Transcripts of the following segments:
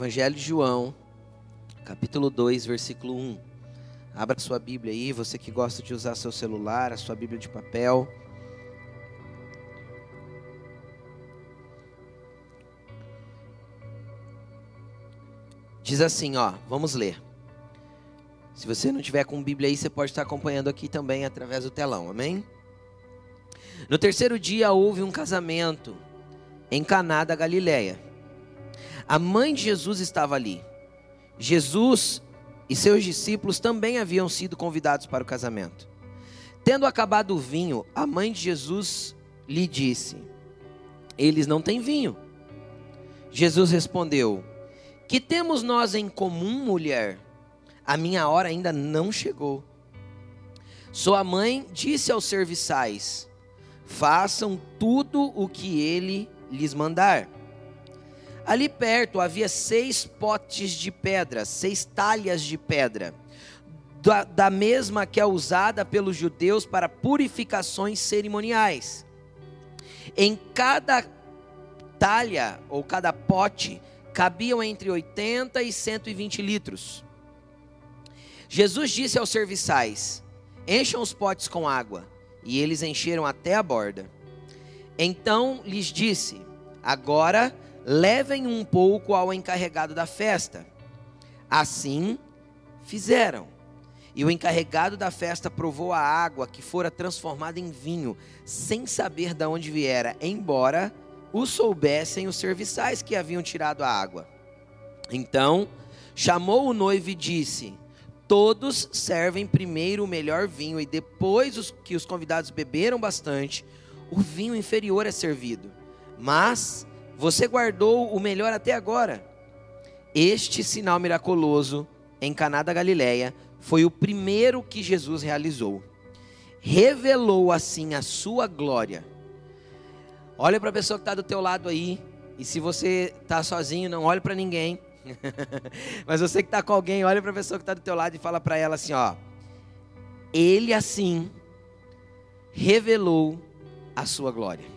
Evangelho de João, capítulo 2, versículo 1. Abra sua Bíblia aí, você que gosta de usar seu celular, a sua Bíblia de papel. Diz assim, ó, vamos ler. Se você não tiver com Bíblia aí, você pode estar acompanhando aqui também através do telão, amém? No terceiro dia houve um casamento em Caná da Galileia. A mãe de Jesus estava ali. Jesus e seus discípulos também haviam sido convidados para o casamento. Tendo acabado o vinho, a mãe de Jesus lhe disse: Eles não têm vinho. Jesus respondeu: Que temos nós em comum, mulher? A minha hora ainda não chegou. Sua mãe disse aos serviçais: Façam tudo o que ele lhes mandar. Ali perto havia seis potes de pedra, seis talhas de pedra, da, da mesma que é usada pelos judeus para purificações cerimoniais. Em cada talha ou cada pote cabiam entre 80 e 120 litros. Jesus disse aos serviçais: Encham os potes com água. E eles encheram até a borda. Então lhes disse: Agora levem um pouco ao encarregado da festa. Assim fizeram. E o encarregado da festa provou a água que fora transformada em vinho, sem saber de onde viera, embora o soubessem os serviçais que haviam tirado a água. Então chamou o noivo e disse: Todos servem primeiro o melhor vinho, e depois os, que os convidados beberam bastante, o vinho inferior é servido. Mas você guardou o melhor até agora. Este sinal miraculoso em Caná da Galileia foi o primeiro que Jesus realizou. Revelou assim a sua glória. Olha para a pessoa que está do teu lado aí. E se você está sozinho, não olhe para ninguém. Mas você que está com alguém, olha para a pessoa que está do teu lado e fala para ela assim, ó. Ele assim revelou a sua glória.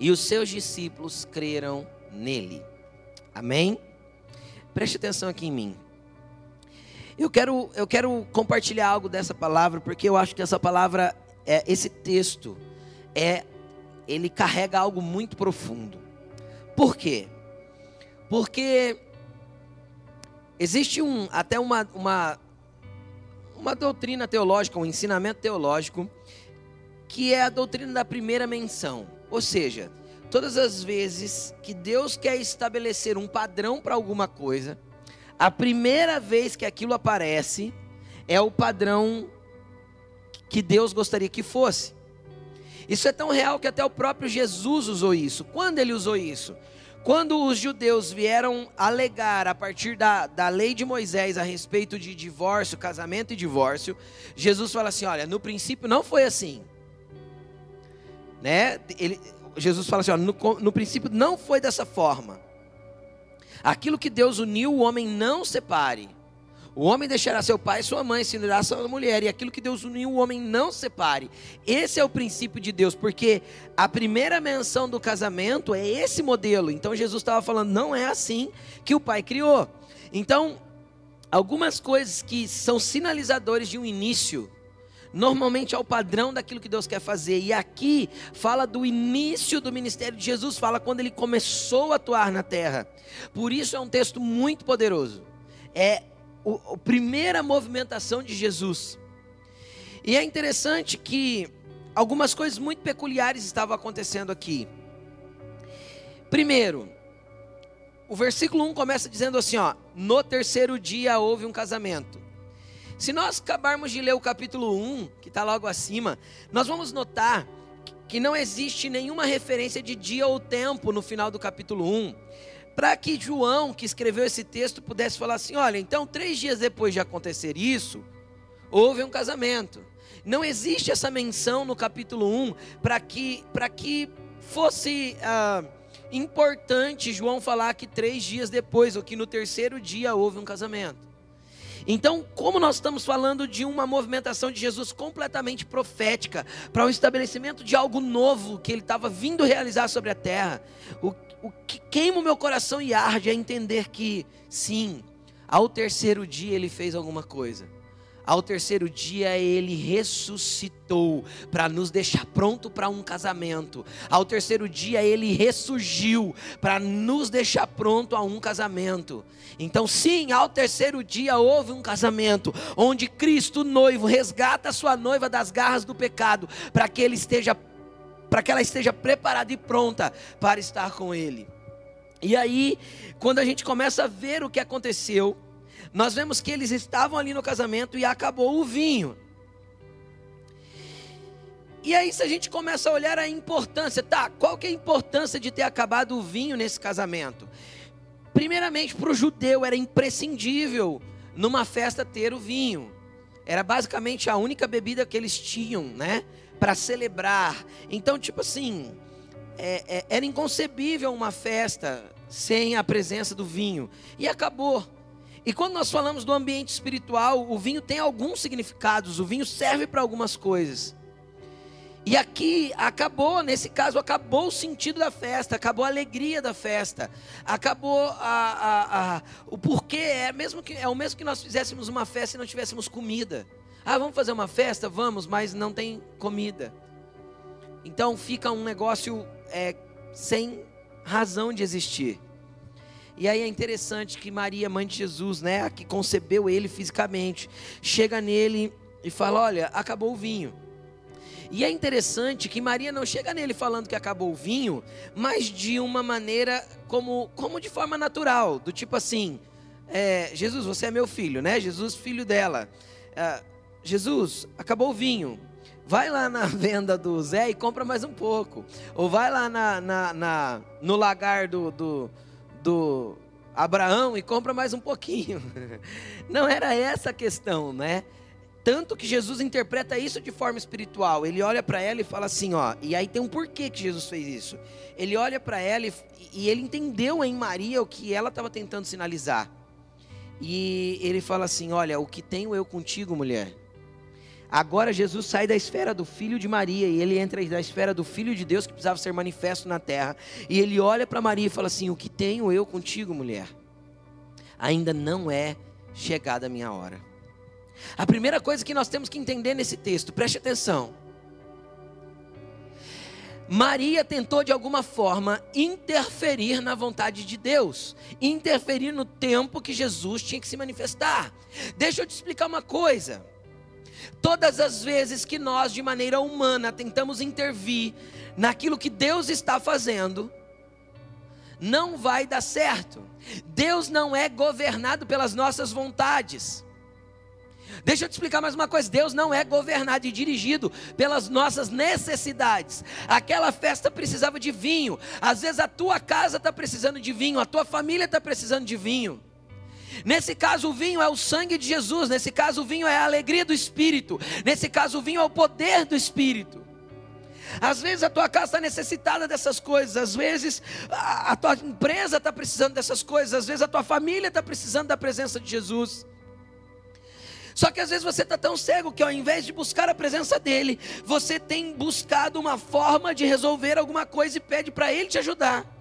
E os seus discípulos creram nele. Amém? Preste atenção aqui em mim. Eu quero, eu quero compartilhar algo dessa palavra, porque eu acho que essa palavra, é, esse texto, é, ele carrega algo muito profundo. Por quê? Porque existe um, até uma, uma, uma doutrina teológica, um ensinamento teológico, que é a doutrina da primeira menção. Ou seja, todas as vezes que Deus quer estabelecer um padrão para alguma coisa, a primeira vez que aquilo aparece é o padrão que Deus gostaria que fosse. Isso é tão real que até o próprio Jesus usou isso. Quando ele usou isso? Quando os judeus vieram alegar a partir da, da lei de Moisés a respeito de divórcio, casamento e divórcio, Jesus fala assim: olha, no princípio não foi assim né? Ele, Jesus fala assim: ó, no, no princípio não foi dessa forma. Aquilo que Deus uniu, o homem não separe. O homem deixará seu pai e sua mãe, se unirá a sua mulher, e aquilo que Deus uniu, o homem não separe. Esse é o princípio de Deus, porque a primeira menção do casamento é esse modelo. Então Jesus estava falando, não é assim que o pai criou. Então, algumas coisas que são sinalizadores de um início normalmente é o padrão daquilo que Deus quer fazer. E aqui fala do início do ministério de Jesus, fala quando ele começou a atuar na terra. Por isso é um texto muito poderoso. É a primeira movimentação de Jesus. E é interessante que algumas coisas muito peculiares estavam acontecendo aqui. Primeiro, o versículo 1 começa dizendo assim, ó: "No terceiro dia houve um casamento". Se nós acabarmos de ler o capítulo 1, que está logo acima, nós vamos notar que não existe nenhuma referência de dia ou tempo no final do capítulo 1, para que João, que escreveu esse texto, pudesse falar assim: olha, então três dias depois de acontecer isso, houve um casamento. Não existe essa menção no capítulo 1 para que, que fosse ah, importante João falar que três dias depois, ou que no terceiro dia houve um casamento. Então, como nós estamos falando de uma movimentação de Jesus completamente profética, para o estabelecimento de algo novo que ele estava vindo realizar sobre a terra, o, o que queima o meu coração e arde é entender que, sim, ao terceiro dia ele fez alguma coisa. Ao terceiro dia ele ressuscitou para nos deixar pronto para um casamento. Ao terceiro dia ele ressurgiu para nos deixar pronto a um casamento. Então, sim, ao terceiro dia houve um casamento onde Cristo, noivo, resgata a sua noiva das garras do pecado, para que ele esteja para que ela esteja preparada e pronta para estar com ele. E aí, quando a gente começa a ver o que aconteceu, nós vemos que eles estavam ali no casamento e acabou o vinho. E aí, se a gente começa a olhar a importância, tá? Qual que é a importância de ter acabado o vinho nesse casamento? Primeiramente, para o judeu era imprescindível numa festa ter o vinho. Era basicamente a única bebida que eles tinham, né? Para celebrar. Então, tipo assim, é, é, era inconcebível uma festa sem a presença do vinho. E acabou. E quando nós falamos do ambiente espiritual, o vinho tem alguns significados, o vinho serve para algumas coisas. E aqui acabou, nesse caso, acabou o sentido da festa, acabou a alegria da festa, acabou a, a, a, o porquê. É, mesmo que, é o mesmo que nós fizéssemos uma festa e não tivéssemos comida. Ah, vamos fazer uma festa? Vamos, mas não tem comida. Então fica um negócio é, sem razão de existir. E aí é interessante que Maria, mãe de Jesus, né, a que concebeu ele fisicamente, chega nele e fala: Olha, acabou o vinho. E é interessante que Maria não chega nele falando que acabou o vinho, mas de uma maneira como, como de forma natural, do tipo assim: é, Jesus, você é meu filho, né? Jesus, filho dela. É, Jesus, acabou o vinho. Vai lá na venda do Zé e compra mais um pouco. Ou vai lá na, na, na no lagar do, do do Abraão e compra mais um pouquinho. Não era essa a questão, né? Tanto que Jesus interpreta isso de forma espiritual. Ele olha para ela e fala assim, ó. E aí tem um porquê que Jesus fez isso. Ele olha para ela e, e, ele entendeu em Maria o que ela estava tentando sinalizar. E ele fala assim: Olha, o que tenho eu contigo, mulher, Agora Jesus sai da esfera do filho de Maria e ele entra na esfera do filho de Deus que precisava ser manifesto na terra. E ele olha para Maria e fala assim: O que tenho eu contigo, mulher? Ainda não é chegada a minha hora. A primeira coisa que nós temos que entender nesse texto, preste atenção. Maria tentou de alguma forma interferir na vontade de Deus, interferir no tempo que Jesus tinha que se manifestar. Deixa eu te explicar uma coisa. Todas as vezes que nós, de maneira humana, tentamos intervir naquilo que Deus está fazendo, não vai dar certo. Deus não é governado pelas nossas vontades. Deixa eu te explicar mais uma coisa: Deus não é governado e dirigido pelas nossas necessidades. Aquela festa precisava de vinho, às vezes a tua casa está precisando de vinho, a tua família está precisando de vinho. Nesse caso, o vinho é o sangue de Jesus. Nesse caso, o vinho é a alegria do Espírito. Nesse caso, o vinho é o poder do Espírito. Às vezes a tua casa está necessitada dessas coisas, às vezes a, tua empresa está precisando dessas coisas, às vezes a tua família está precisando da presença de Jesus. Só que às vezes você está tão cego que ao invés de buscar a presença dele, você tem buscado uma forma de resolver alguma coisa e pede para ele te ajudar.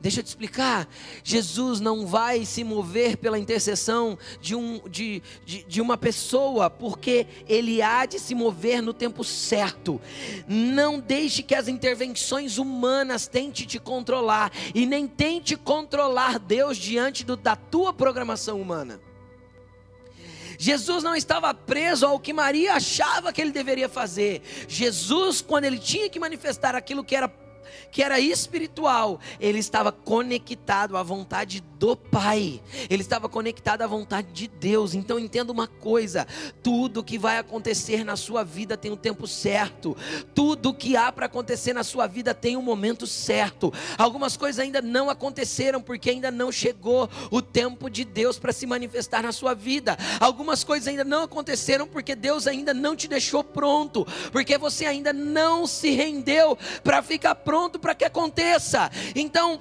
Deixa eu te explicar. Jesus não vai se mover pela intercessão de, um, de, de, de, uma pessoa, porque ele há de se mover no tempo certo. Não deixe que as intervenções humanas tente te controlar, e nem tente controlar Deus diante do, da tua programação humana. Jesus não estava preso ao que Maria achava que ele deveria fazer. Jesus, quando ele tinha que manifestar aquilo que era que era espiritual, ele estava conectado à vontade do Pai, ele estava conectado à vontade de Deus. Então entenda uma coisa: tudo que vai acontecer na sua vida tem um tempo certo, tudo que há para acontecer na sua vida tem um momento certo. Algumas coisas ainda não aconteceram porque ainda não chegou o tempo de Deus para se manifestar na sua vida. Algumas coisas ainda não aconteceram porque Deus ainda não te deixou pronto, porque você ainda não se rendeu para ficar pronto para que aconteça. Então,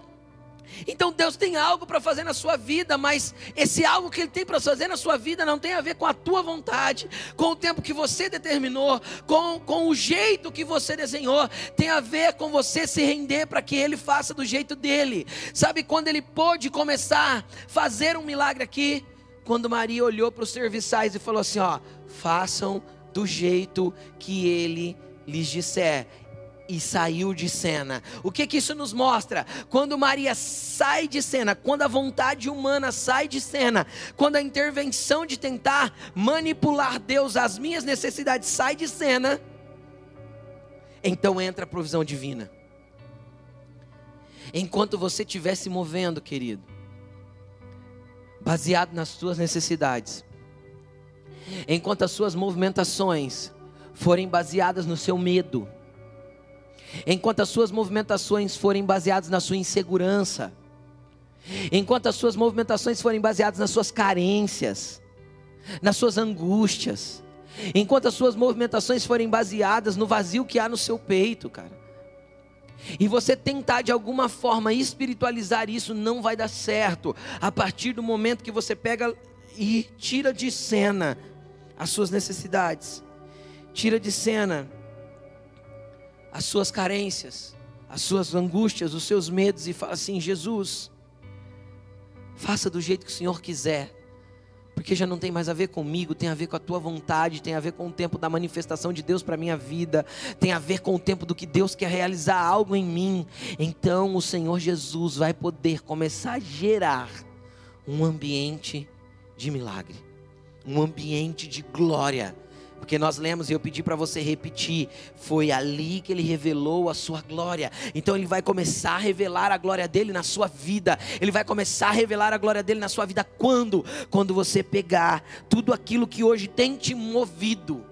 Então Deus tem algo para fazer na sua vida, mas esse algo que Ele tem para fazer na sua vida não tem a ver com a tua vontade, com o tempo que você determinou, com, com o jeito que você desenhou, tem a ver com você se render para que Ele faça do jeito dele. Sabe quando Ele pôde começar a fazer um milagre aqui? Quando Maria olhou para os serviçais e falou assim: Ó, façam do jeito que Ele lhes disser e saiu de cena. O que que isso nos mostra? Quando Maria sai de cena, quando a vontade humana sai de cena, quando a intervenção de tentar manipular Deus às minhas necessidades sai de cena, então entra a provisão divina. Enquanto você estiver se movendo, querido, baseado nas suas necessidades, enquanto as suas movimentações forem baseadas no seu medo, enquanto as suas movimentações forem baseadas na sua insegurança, enquanto as suas movimentações forem baseadas nas suas carências, nas suas angústias, enquanto as suas movimentações forem baseadas no vazio que há no seu peito, cara. E você tentar de alguma forma espiritualizar isso não vai dar certo. A partir do momento que você pega e tira de cena as suas necessidades, tira de cena as suas carências, as suas angústias, os seus medos e fala assim: Jesus, faça do jeito que o Senhor quiser, porque já não tem mais a ver comigo, tem a ver com a tua vontade, tem a ver com o tempo da manifestação de Deus para a minha vida, tem a ver com o tempo do que Deus quer realizar algo em mim. Então o Senhor Jesus vai poder começar a gerar um ambiente de milagre, um ambiente de glória porque nós lemos e eu pedi para você repetir, foi ali que ele revelou a sua glória. Então ele vai começar a revelar a glória dele na sua vida. Ele vai começar a revelar a glória dele na sua vida quando? Quando você pegar tudo aquilo que hoje tem te movido,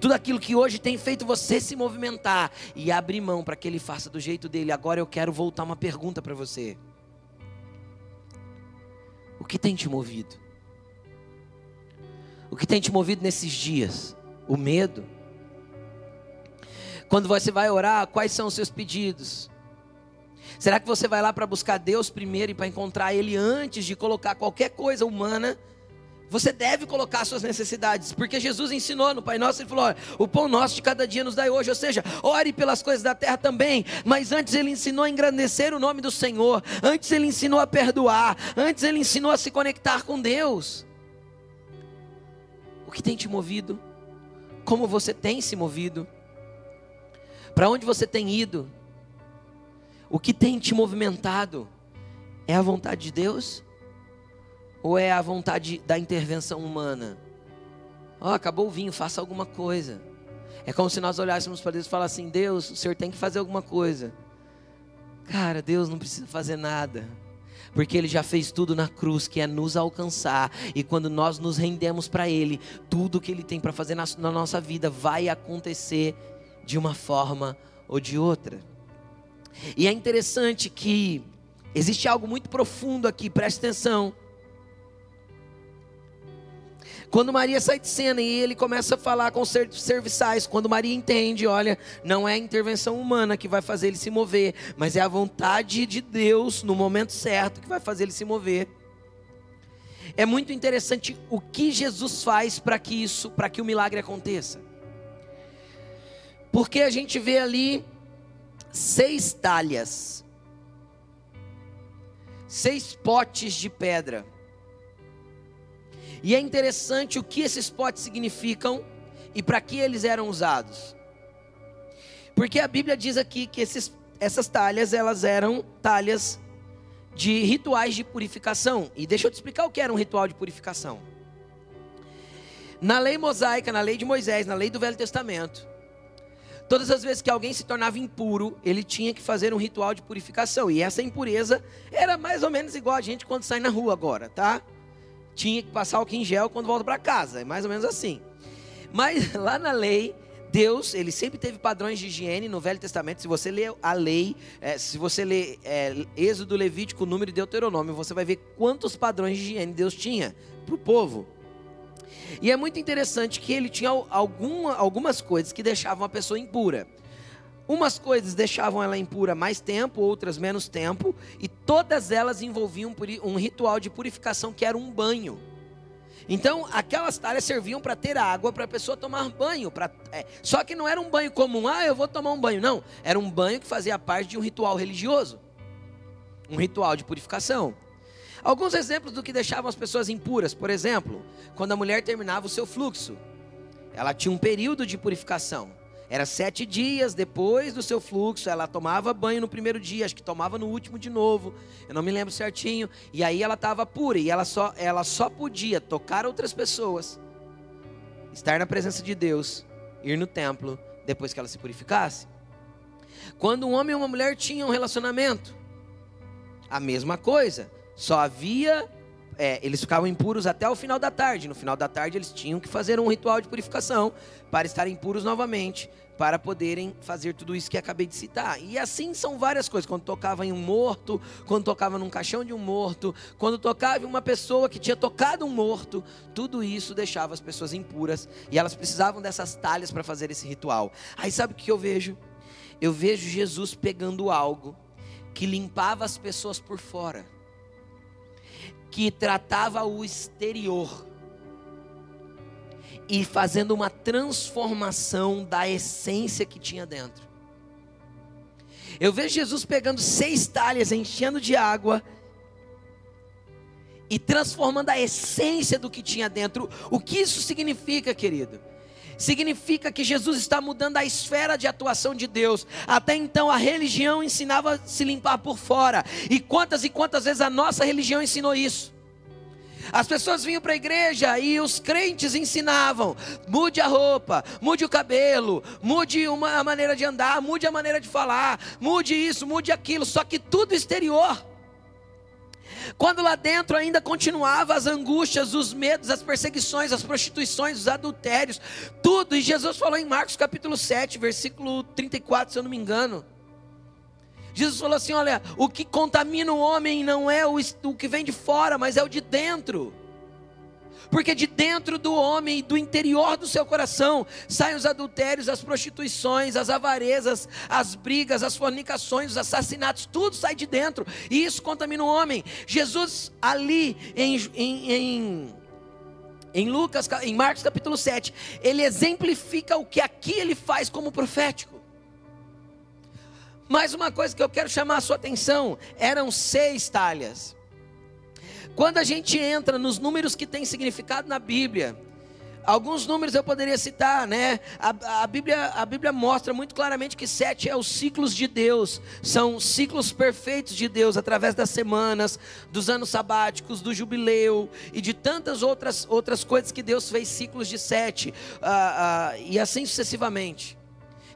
tudo aquilo que hoje tem feito você se movimentar e abrir mão para que ele faça do jeito dele. Agora eu quero voltar uma pergunta para você. O que tem te movido? O que tem te movido nesses dias? O medo. Quando você vai orar, quais são os seus pedidos? Será que você vai lá para buscar Deus primeiro e para encontrar Ele antes de colocar qualquer coisa humana? Você deve colocar suas necessidades, porque Jesus ensinou no Pai Nosso, Ele falou: o pão nosso de cada dia nos dai hoje, ou seja, ore pelas coisas da terra também, mas antes Ele ensinou a engrandecer o nome do Senhor, antes Ele ensinou a perdoar, antes Ele ensinou a se conectar com Deus. O que tem te movido? Como você tem se movido, para onde você tem ido, o que tem te movimentado, é a vontade de Deus ou é a vontade da intervenção humana? Oh, acabou o vinho, faça alguma coisa. É como se nós olhássemos para Deus e falassem: assim, Deus, o Senhor tem que fazer alguma coisa. Cara, Deus não precisa fazer nada porque Ele já fez tudo na cruz, que é nos alcançar, e quando nós nos rendemos para Ele, tudo que Ele tem para fazer na, na nossa vida vai acontecer de uma forma ou de outra. E é interessante que existe algo muito profundo aqui, preste atenção. Quando Maria sai de cena e ele começa a falar com os serviçais, quando Maria entende, olha, não é a intervenção humana que vai fazer ele se mover, mas é a vontade de Deus no momento certo que vai fazer ele se mover. É muito interessante o que Jesus faz para que isso, para que o milagre aconteça. Porque a gente vê ali seis talhas, seis potes de pedra. E é interessante o que esses potes significam e para que eles eram usados. Porque a Bíblia diz aqui que esses, essas talhas, elas eram talhas de rituais de purificação. E deixa eu te explicar o que era um ritual de purificação. Na lei mosaica, na lei de Moisés, na lei do Velho Testamento, todas as vezes que alguém se tornava impuro, ele tinha que fazer um ritual de purificação. E essa impureza era mais ou menos igual a gente quando sai na rua agora, tá? Tinha que passar o em gel quando volta para casa. É mais ou menos assim. Mas lá na lei, Deus, ele sempre teve padrões de higiene no Velho Testamento. Se você ler a lei, é, se você ler é, Êxodo, Levítico, Número e Deuteronômio, você vai ver quantos padrões de higiene Deus tinha para o povo. E é muito interessante que ele tinha alguma, algumas coisas que deixavam a pessoa impura. Umas coisas deixavam ela impura mais tempo, outras menos tempo, e todas elas envolviam um ritual de purificação que era um banho. Então, aquelas talhas serviam para ter água para a pessoa tomar banho. Pra, é, só que não era um banho comum, ah, eu vou tomar um banho. Não, era um banho que fazia parte de um ritual religioso um ritual de purificação. Alguns exemplos do que deixavam as pessoas impuras, por exemplo, quando a mulher terminava o seu fluxo, ela tinha um período de purificação. Era sete dias depois do seu fluxo, ela tomava banho no primeiro dia, acho que tomava no último de novo, eu não me lembro certinho. E aí ela estava pura e ela só, ela só podia tocar outras pessoas, estar na presença de Deus, ir no templo depois que ela se purificasse. Quando um homem e uma mulher tinham um relacionamento, a mesma coisa, só havia é, eles ficavam impuros até o final da tarde. No final da tarde, eles tinham que fazer um ritual de purificação para estarem puros novamente, para poderem fazer tudo isso que acabei de citar. E assim são várias coisas. Quando tocava em um morto, quando tocava num caixão de um morto, quando tocava em uma pessoa que tinha tocado um morto, tudo isso deixava as pessoas impuras e elas precisavam dessas talhas para fazer esse ritual. Aí sabe o que eu vejo? Eu vejo Jesus pegando algo que limpava as pessoas por fora que tratava o exterior e fazendo uma transformação da essência que tinha dentro. Eu vejo Jesus pegando seis talhas, enchendo de água e transformando a essência do que tinha dentro. O que isso significa, querido? Significa que Jesus está mudando a esfera de atuação de Deus. Até então a religião ensinava se limpar por fora, e quantas e quantas vezes a nossa religião ensinou isso? As pessoas vinham para a igreja e os crentes ensinavam: mude a roupa, mude o cabelo, mude uma, a maneira de andar, mude a maneira de falar, mude isso, mude aquilo, só que tudo exterior. Quando lá dentro ainda continuava as angústias, os medos, as perseguições, as prostituições, os adultérios, tudo. E Jesus falou em Marcos capítulo 7, versículo 34, se eu não me engano. Jesus falou assim: olha, o que contamina o homem não é o, o que vem de fora, mas é o de dentro. Porque de dentro do homem, do interior do seu coração, saem os adultérios, as prostituições, as avarezas, as brigas, as fornicações, os assassinatos, tudo sai de dentro. E isso contamina o homem. Jesus, ali em, em, em, em Lucas, em Marcos capítulo 7, ele exemplifica o que aqui ele faz como profético. Mais uma coisa que eu quero chamar a sua atenção: eram seis talhas. Quando a gente entra nos números que têm significado na Bíblia, alguns números eu poderia citar, né? A, a, Bíblia, a Bíblia mostra muito claramente que sete é os ciclos de Deus, são ciclos perfeitos de Deus através das semanas, dos anos sabáticos, do jubileu e de tantas outras, outras coisas que Deus fez ciclos de sete, uh, uh, e assim sucessivamente.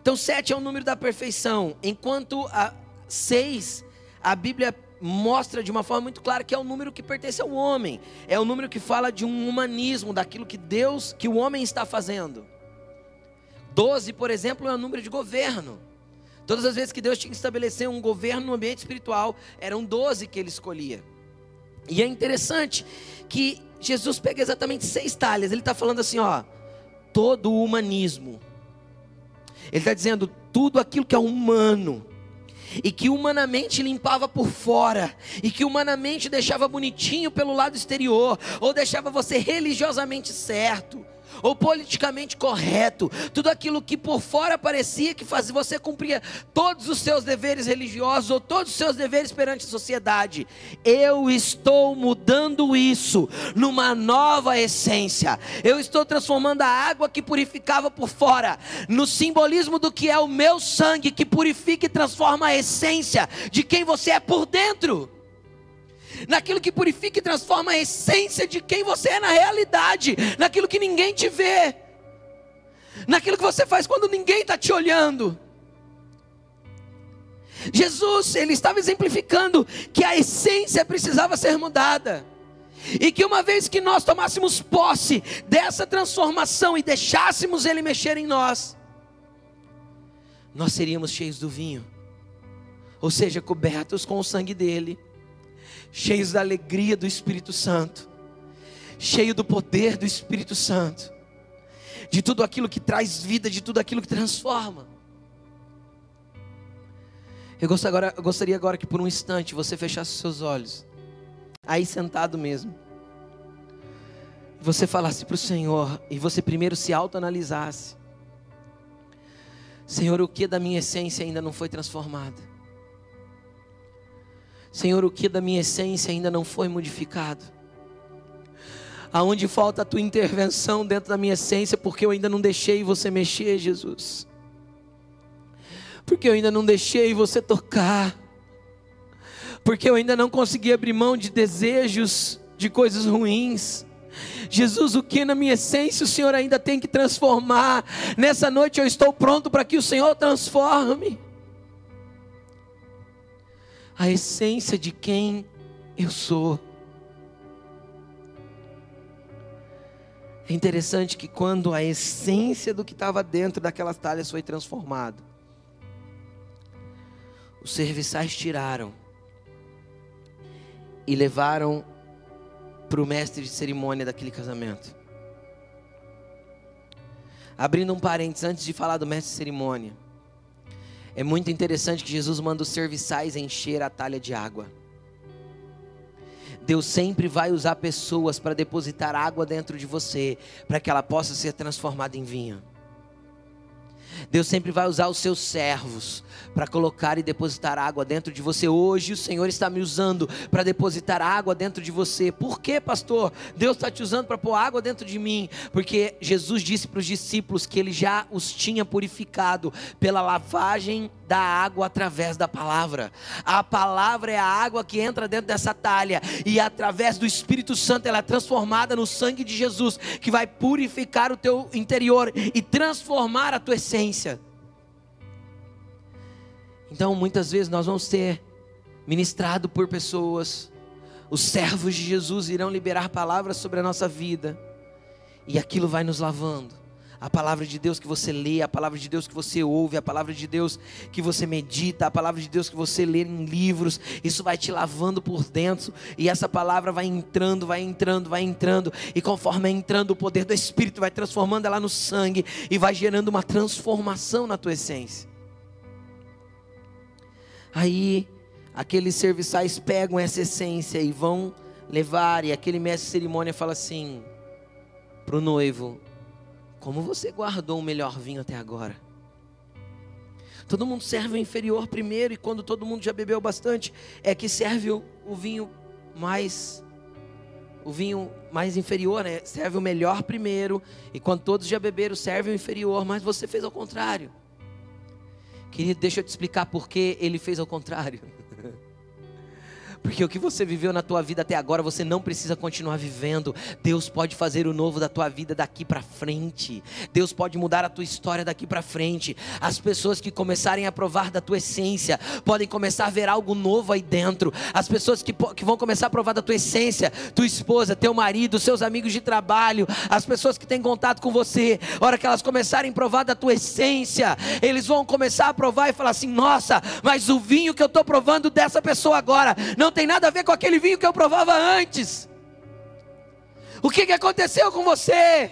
Então, sete é o número da perfeição, enquanto a seis, a Bíblia mostra de uma forma muito clara que é o número que pertence ao homem. É o número que fala de um humanismo, daquilo que Deus, que o homem está fazendo. Doze, por exemplo, é o número de governo. Todas as vezes que Deus tinha que estabelecer um governo no ambiente espiritual, eram doze que ele escolhia. E é interessante que Jesus pega exatamente seis talhas. Ele está falando assim, ó, todo o humanismo. Ele está dizendo tudo aquilo que é humano e que humanamente limpava por fora, e que humanamente deixava bonitinho pelo lado exterior, ou deixava você religiosamente certo, ou politicamente correto, tudo aquilo que por fora parecia que fazia você cumpria todos os seus deveres religiosos ou todos os seus deveres perante a sociedade. Eu estou mudando isso numa nova essência. Eu estou transformando a água que purificava por fora no simbolismo do que é o meu sangue que purifica e transforma a essência de quem você é por dentro naquilo que purifica e transforma a essência de quem você é na realidade, naquilo que ninguém te vê, naquilo que você faz quando ninguém está te olhando. Jesus, ele estava exemplificando que a essência precisava ser mudada. E que uma vez que nós tomássemos posse dessa transformação e deixássemos ele mexer em nós, nós seríamos cheios do vinho, ou seja, cobertos com o sangue dele cheios da alegria do Espírito Santo, cheio do poder do Espírito Santo, de tudo aquilo que traz vida, de tudo aquilo que transforma. Eu gostaria agora, que por um instante você fechasse seus olhos, aí sentado mesmo. Você falasse para o Senhor e você primeiro se autoanalisasse. Senhor, o que da minha essência ainda não foi transformado? Senhor, o que da minha essência ainda não foi modificado? Aonde falta a tua intervenção dentro da minha essência, porque eu ainda não deixei você mexer, Jesus. Porque eu ainda não deixei você tocar. Porque eu ainda não consegui abrir mão de desejos, de coisas ruins. Jesus, o que na minha essência o Senhor ainda tem que transformar? Nessa noite eu estou pronto para que o Senhor transforme a essência de quem eu sou. É interessante que quando a essência do que estava dentro daquelas talhas foi transformado, os serviçais tiraram e levaram para o mestre de cerimônia daquele casamento. Abrindo um parênteses antes de falar do mestre de cerimônia, é muito interessante que Jesus manda os serviçais encher a talha de água. Deus sempre vai usar pessoas para depositar água dentro de você, para que ela possa ser transformada em vinho. Deus sempre vai usar os seus servos para colocar e depositar água dentro de você. Hoje o Senhor está me usando para depositar água dentro de você. Por que, pastor? Deus está te usando para pôr água dentro de mim. Porque Jesus disse para os discípulos que ele já os tinha purificado pela lavagem da água através da palavra. A palavra é a água que entra dentro dessa talha e através do Espírito Santo ela é transformada no sangue de Jesus, que vai purificar o teu interior e transformar a tua essência. Então, muitas vezes nós vamos ser ministrado por pessoas, os servos de Jesus irão liberar palavras sobre a nossa vida, e aquilo vai nos lavando a palavra de Deus que você lê, a palavra de Deus que você ouve, a palavra de Deus que você medita, a palavra de Deus que você lê em livros, isso vai te lavando por dentro, e essa palavra vai entrando, vai entrando, vai entrando, e conforme é entrando, o poder do Espírito vai transformando ela no sangue e vai gerando uma transformação na tua essência. Aí, aqueles serviçais pegam essa essência e vão levar, e aquele mestre de cerimônia fala assim para o noivo: como você guardou o melhor vinho até agora? Todo mundo serve o inferior primeiro, e quando todo mundo já bebeu bastante, é que serve o, o vinho mais o vinho mais inferior, né? Serve o melhor primeiro, e quando todos já beberam, serve o inferior, mas você fez ao contrário. Querido, deixa eu te explicar por que ele fez ao contrário. Porque o que você viveu na tua vida até agora, você não precisa continuar vivendo. Deus pode fazer o novo da tua vida daqui para frente. Deus pode mudar a tua história daqui para frente. As pessoas que começarem a provar da tua essência podem começar a ver algo novo aí dentro. As pessoas que, que vão começar a provar da tua essência, tua esposa, teu marido, seus amigos de trabalho, as pessoas que têm contato com você, a hora que elas começarem a provar da tua essência, eles vão começar a provar e falar assim: "Nossa, mas o vinho que eu estou provando dessa pessoa agora não tem nada a ver com aquele vinho que eu provava antes. O que, que aconteceu com você?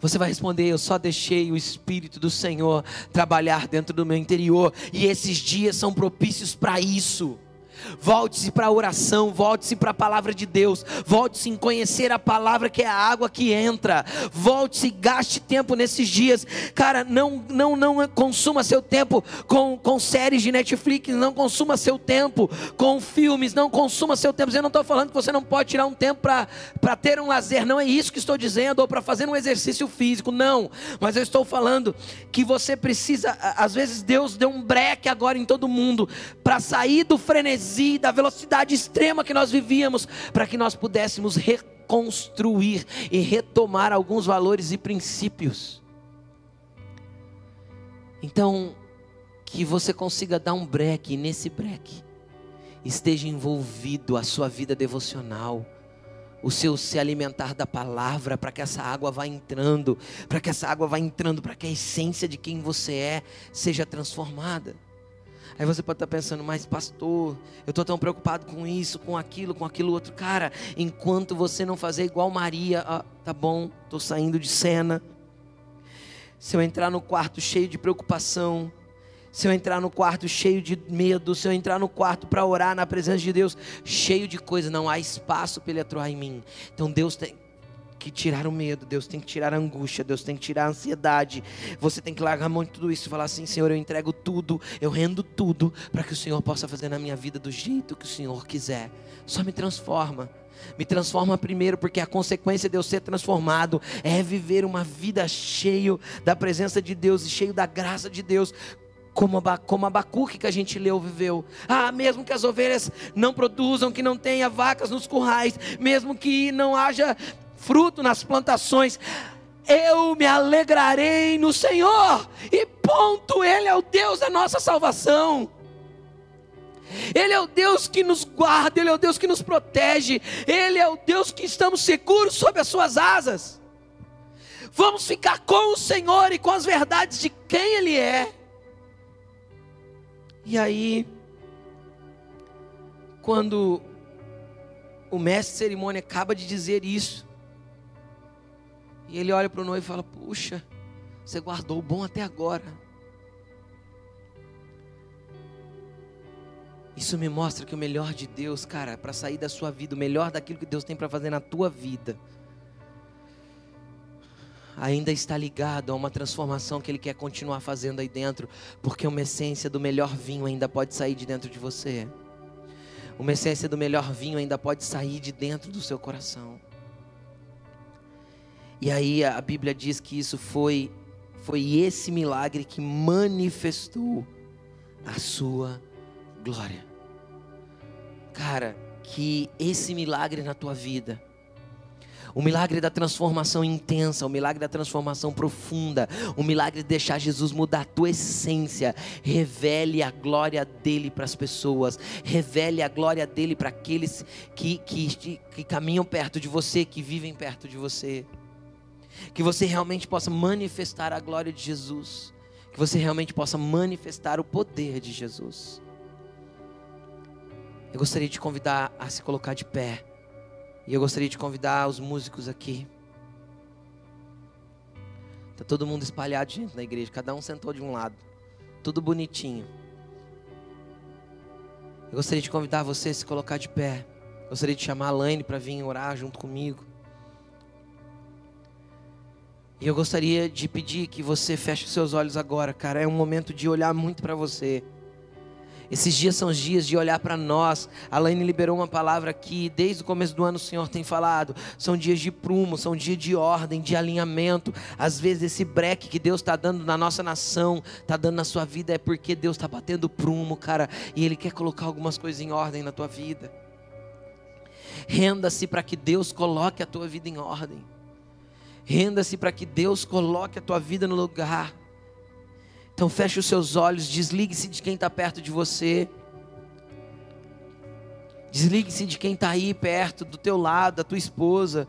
Você vai responder: Eu só deixei o Espírito do Senhor trabalhar dentro do meu interior, e esses dias são propícios para isso. Volte-se para a oração, volte-se para a palavra de Deus, volte-se em conhecer a palavra que é a água que entra. Volte-se, gaste tempo nesses dias. Cara, não não não consuma seu tempo com, com séries de Netflix, não consuma seu tempo com filmes, não consuma seu tempo. Eu não estou falando que você não pode tirar um tempo para ter um lazer, não é isso que estou dizendo, ou para fazer um exercício físico, não. Mas eu estou falando que você precisa, às vezes Deus deu um breque agora em todo mundo para sair do frenesi da velocidade extrema que nós vivíamos, para que nós pudéssemos reconstruir e retomar alguns valores e princípios. Então, que você consiga dar um break, e nesse break esteja envolvido a sua vida devocional, o seu se alimentar da palavra, para que essa água vá entrando, para que essa água vá entrando, para que a essência de quem você é seja transformada. Aí você pode estar pensando, mas pastor, eu estou tão preocupado com isso, com aquilo, com aquilo outro. Cara, enquanto você não fazer igual Maria, ah, tá bom, estou saindo de cena. Se eu entrar no quarto cheio de preocupação, Se eu entrar no quarto cheio de medo, se eu entrar no quarto para orar na presença de Deus, cheio de coisa, não há espaço para ele atuar em mim. Então Deus tem que tirar o medo, Deus tem que tirar a angústia, Deus tem que tirar a ansiedade. Você tem que largar mão de tudo isso e falar assim: Senhor, eu entrego tudo, eu rendo tudo, para que o Senhor possa fazer na minha vida do jeito que o Senhor quiser. Só me transforma. Me transforma primeiro, porque a consequência de eu ser transformado é viver uma vida cheio da presença de Deus e cheio da graça de Deus, como, como Abacuque que a gente leu viveu. Ah, mesmo que as ovelhas não produzam, que não tenha vacas nos currais, mesmo que não haja fruto nas plantações, eu me alegrarei no Senhor, e ponto, Ele é o Deus da nossa salvação. Ele é o Deus que nos guarda, Ele é o Deus que nos protege, Ele é o Deus que estamos seguros sob as Suas asas. Vamos ficar com o Senhor e com as verdades de quem Ele é. E aí, quando o mestre de cerimônia acaba de dizer isso, e ele olha para o noivo e fala: Puxa, você guardou o bom até agora. Isso me mostra que o melhor de Deus, cara, para sair da sua vida, o melhor daquilo que Deus tem para fazer na tua vida, ainda está ligado a uma transformação que Ele quer continuar fazendo aí dentro, porque uma essência do melhor vinho ainda pode sair de dentro de você. Uma essência do melhor vinho ainda pode sair de dentro do seu coração. E aí a Bíblia diz que isso foi foi esse milagre que manifestou a sua glória. Cara, que esse milagre na tua vida o milagre da transformação intensa, o milagre da transformação profunda, o milagre de deixar Jesus mudar a tua essência. Revele a glória dele para as pessoas, revele a glória dele para aqueles que, que, que caminham perto de você, que vivem perto de você. Que você realmente possa manifestar a glória de Jesus, que você realmente possa manifestar o poder de Jesus. Eu gostaria de convidar a se colocar de pé. E eu gostaria de convidar os músicos aqui. Tá todo mundo espalhado gente na igreja, cada um sentou de um lado. Tudo bonitinho. Eu gostaria de convidar você a se colocar de pé. Eu gostaria de chamar a Laine para vir orar junto comigo. E eu gostaria de pedir que você feche seus olhos agora, cara. É um momento de olhar muito para você. Esses dias são os dias de olhar para nós. A Laine liberou uma palavra aqui, desde o começo do ano o Senhor tem falado. São dias de prumo, são dias de ordem, de alinhamento. Às vezes esse breque que Deus está dando na nossa nação, está dando na sua vida, é porque Deus está batendo prumo, cara. E Ele quer colocar algumas coisas em ordem na tua vida. Renda-se para que Deus coloque a tua vida em ordem. Renda-se para que Deus coloque a tua vida no lugar. Então feche os seus olhos, desligue-se de quem está perto de você. Desligue-se de quem está aí perto, do teu lado, da tua esposa.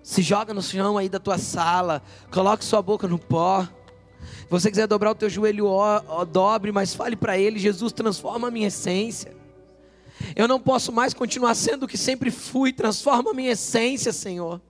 Se joga no chão aí da tua sala. Coloque sua boca no pó. Se você quiser dobrar o teu joelho, ó, ó, dobre, mas fale para ele: Jesus, transforma a minha essência. Eu não posso mais continuar sendo o que sempre fui. Transforma a minha essência, Senhor.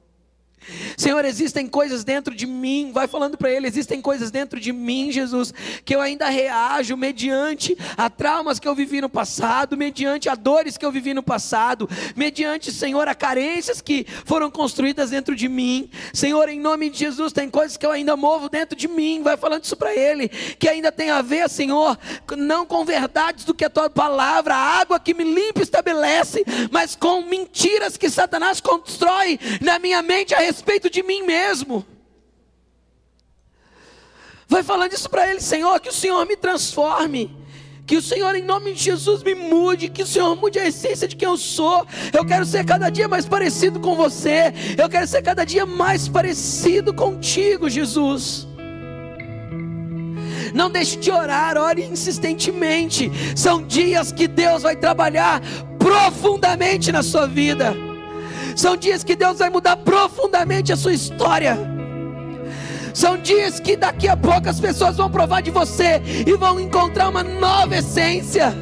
Senhor, existem coisas dentro de mim, vai falando para ele, existem coisas dentro de mim, Jesus, que eu ainda reajo mediante a traumas que eu vivi no passado, mediante a dores que eu vivi no passado, mediante, Senhor, a carências que foram construídas dentro de mim. Senhor, em nome de Jesus, tem coisas que eu ainda movo dentro de mim, vai falando isso para ele, que ainda tem a ver, Senhor, não com verdades do que a tua palavra, a água que me limpa estabelece, mas com mentiras que Satanás constrói na minha mente a respeito de mim mesmo. Vai falando isso para ele, Senhor, que o Senhor me transforme. Que o Senhor, em nome de Jesus, me mude. Que o Senhor mude a essência de quem eu sou. Eu quero ser cada dia mais parecido com você. Eu quero ser cada dia mais parecido contigo, Jesus. Não deixe de orar, ore insistentemente. São dias que Deus vai trabalhar profundamente na sua vida. São dias que Deus vai mudar profundamente a sua história. São dias que daqui a pouco as pessoas vão provar de você e vão encontrar uma nova essência.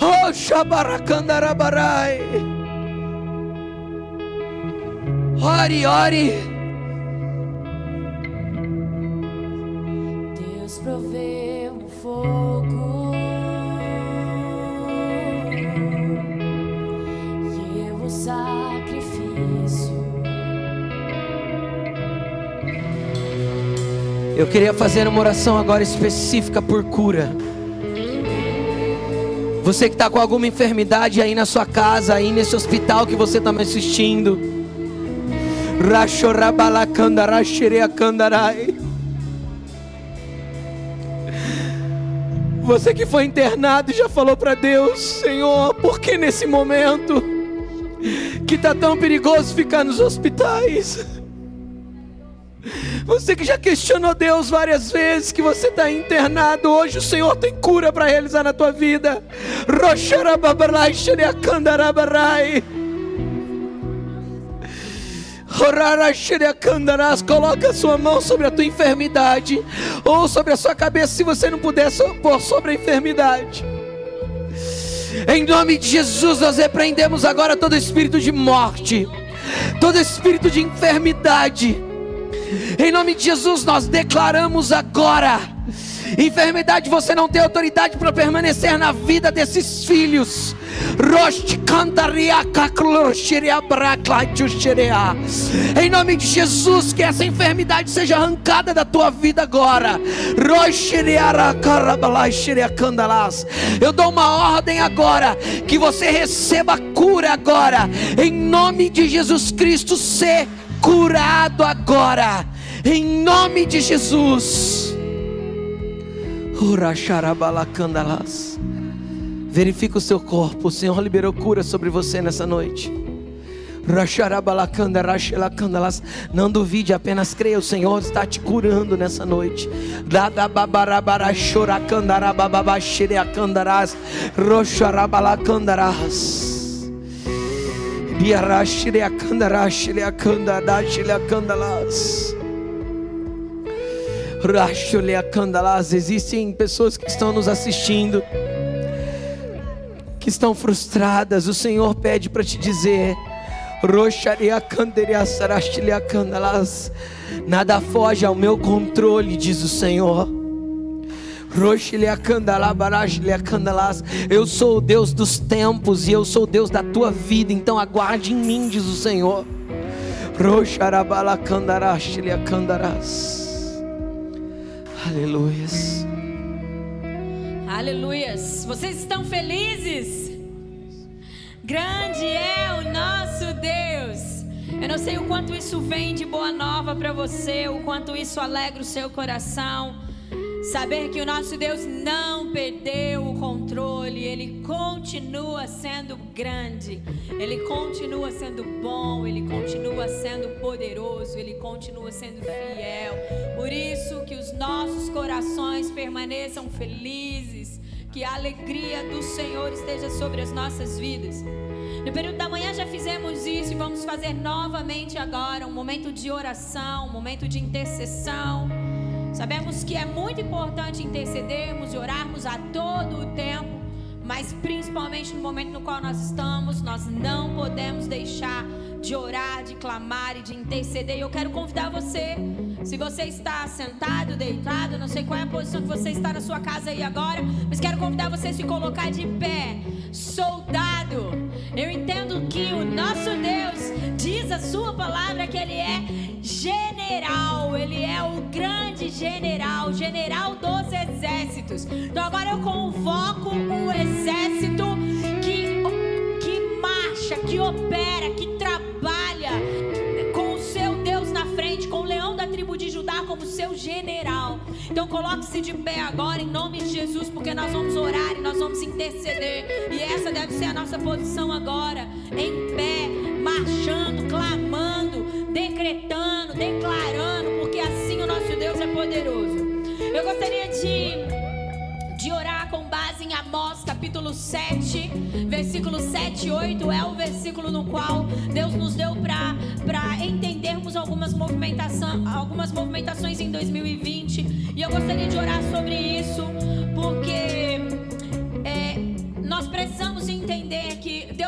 Oh, Shabarakandarabarai. Ore, ore. Deus proveu um fogo. Eu queria fazer uma oração agora específica por cura. Você que está com alguma enfermidade aí na sua casa, aí nesse hospital que você está me assistindo. Você que foi internado e já falou para Deus, Senhor, por que nesse momento que está tão perigoso ficar nos hospitais? Você que já questionou Deus várias vezes, que você está internado, hoje o Senhor tem cura para realizar na tua vida. Coloca a sua mão sobre a tua enfermidade, ou sobre a sua cabeça, se você não puder pôr sobre a enfermidade. Em nome de Jesus, nós repreendemos agora todo espírito de morte, todo espírito de enfermidade em nome de Jesus, nós declaramos agora: enfermidade, você não tem autoridade para permanecer na vida desses filhos. Em nome de Jesus, que essa enfermidade seja arrancada da tua vida agora. Eu dou uma ordem agora, que você receba cura agora, em nome de Jesus Cristo, ser curado agora, em nome de Jesus. Verifica o seu corpo, o Senhor liberou cura sobre você nessa noite. Não duvide, apenas creia, o Senhor está te curando nessa noite. Roxarabalacandarás. Existem pessoas que estão nos assistindo, que estão frustradas. O Senhor pede para te dizer: Nada foge ao meu controle, diz o Senhor. Eu sou o Deus dos tempos e eu sou o Deus da tua vida, então aguarde em mim, diz o Senhor. Aleluias. Aleluias. Vocês estão felizes? Grande é o nosso Deus. Eu não sei o quanto isso vem de boa nova para você, o quanto isso alegra o seu coração. Saber que o nosso Deus não perdeu o controle, Ele continua sendo grande, Ele continua sendo bom, Ele continua sendo poderoso, Ele continua sendo fiel. Por isso que os nossos corações permaneçam felizes, que a alegria do Senhor esteja sobre as nossas vidas. No período da manhã já fizemos isso e vamos fazer novamente agora um momento de oração, um momento de intercessão. Sabemos que é muito importante intercedermos e orarmos a todo o tempo, mas principalmente no momento no qual nós estamos, nós não podemos deixar de orar, de clamar e de interceder. E eu quero convidar você, se você está sentado, deitado, não sei qual é a posição que você está na sua casa aí agora, mas quero convidar você a se colocar de pé, soldado. Eu entendo que o nosso diz a sua palavra que ele é general, ele é o grande general, general dos exércitos. Então agora eu convoco o exército que que marcha, que opera, que trabalha com o seu Deus na frente, com o leão da tribo de Judá como seu general. Então coloque-se de pé agora em nome de Jesus, porque nós vamos orar e nós vamos interceder. E essa deve ser a nossa posição agora, em pé, marchando, decretando, declarando, porque assim o nosso Deus é poderoso. Eu gostaria de, de orar com base em Amós capítulo 7, versículo 7 e 8. É o versículo no qual Deus nos deu para entendermos algumas, movimentação, algumas movimentações em 2020. E eu gostaria de orar sobre isso, porque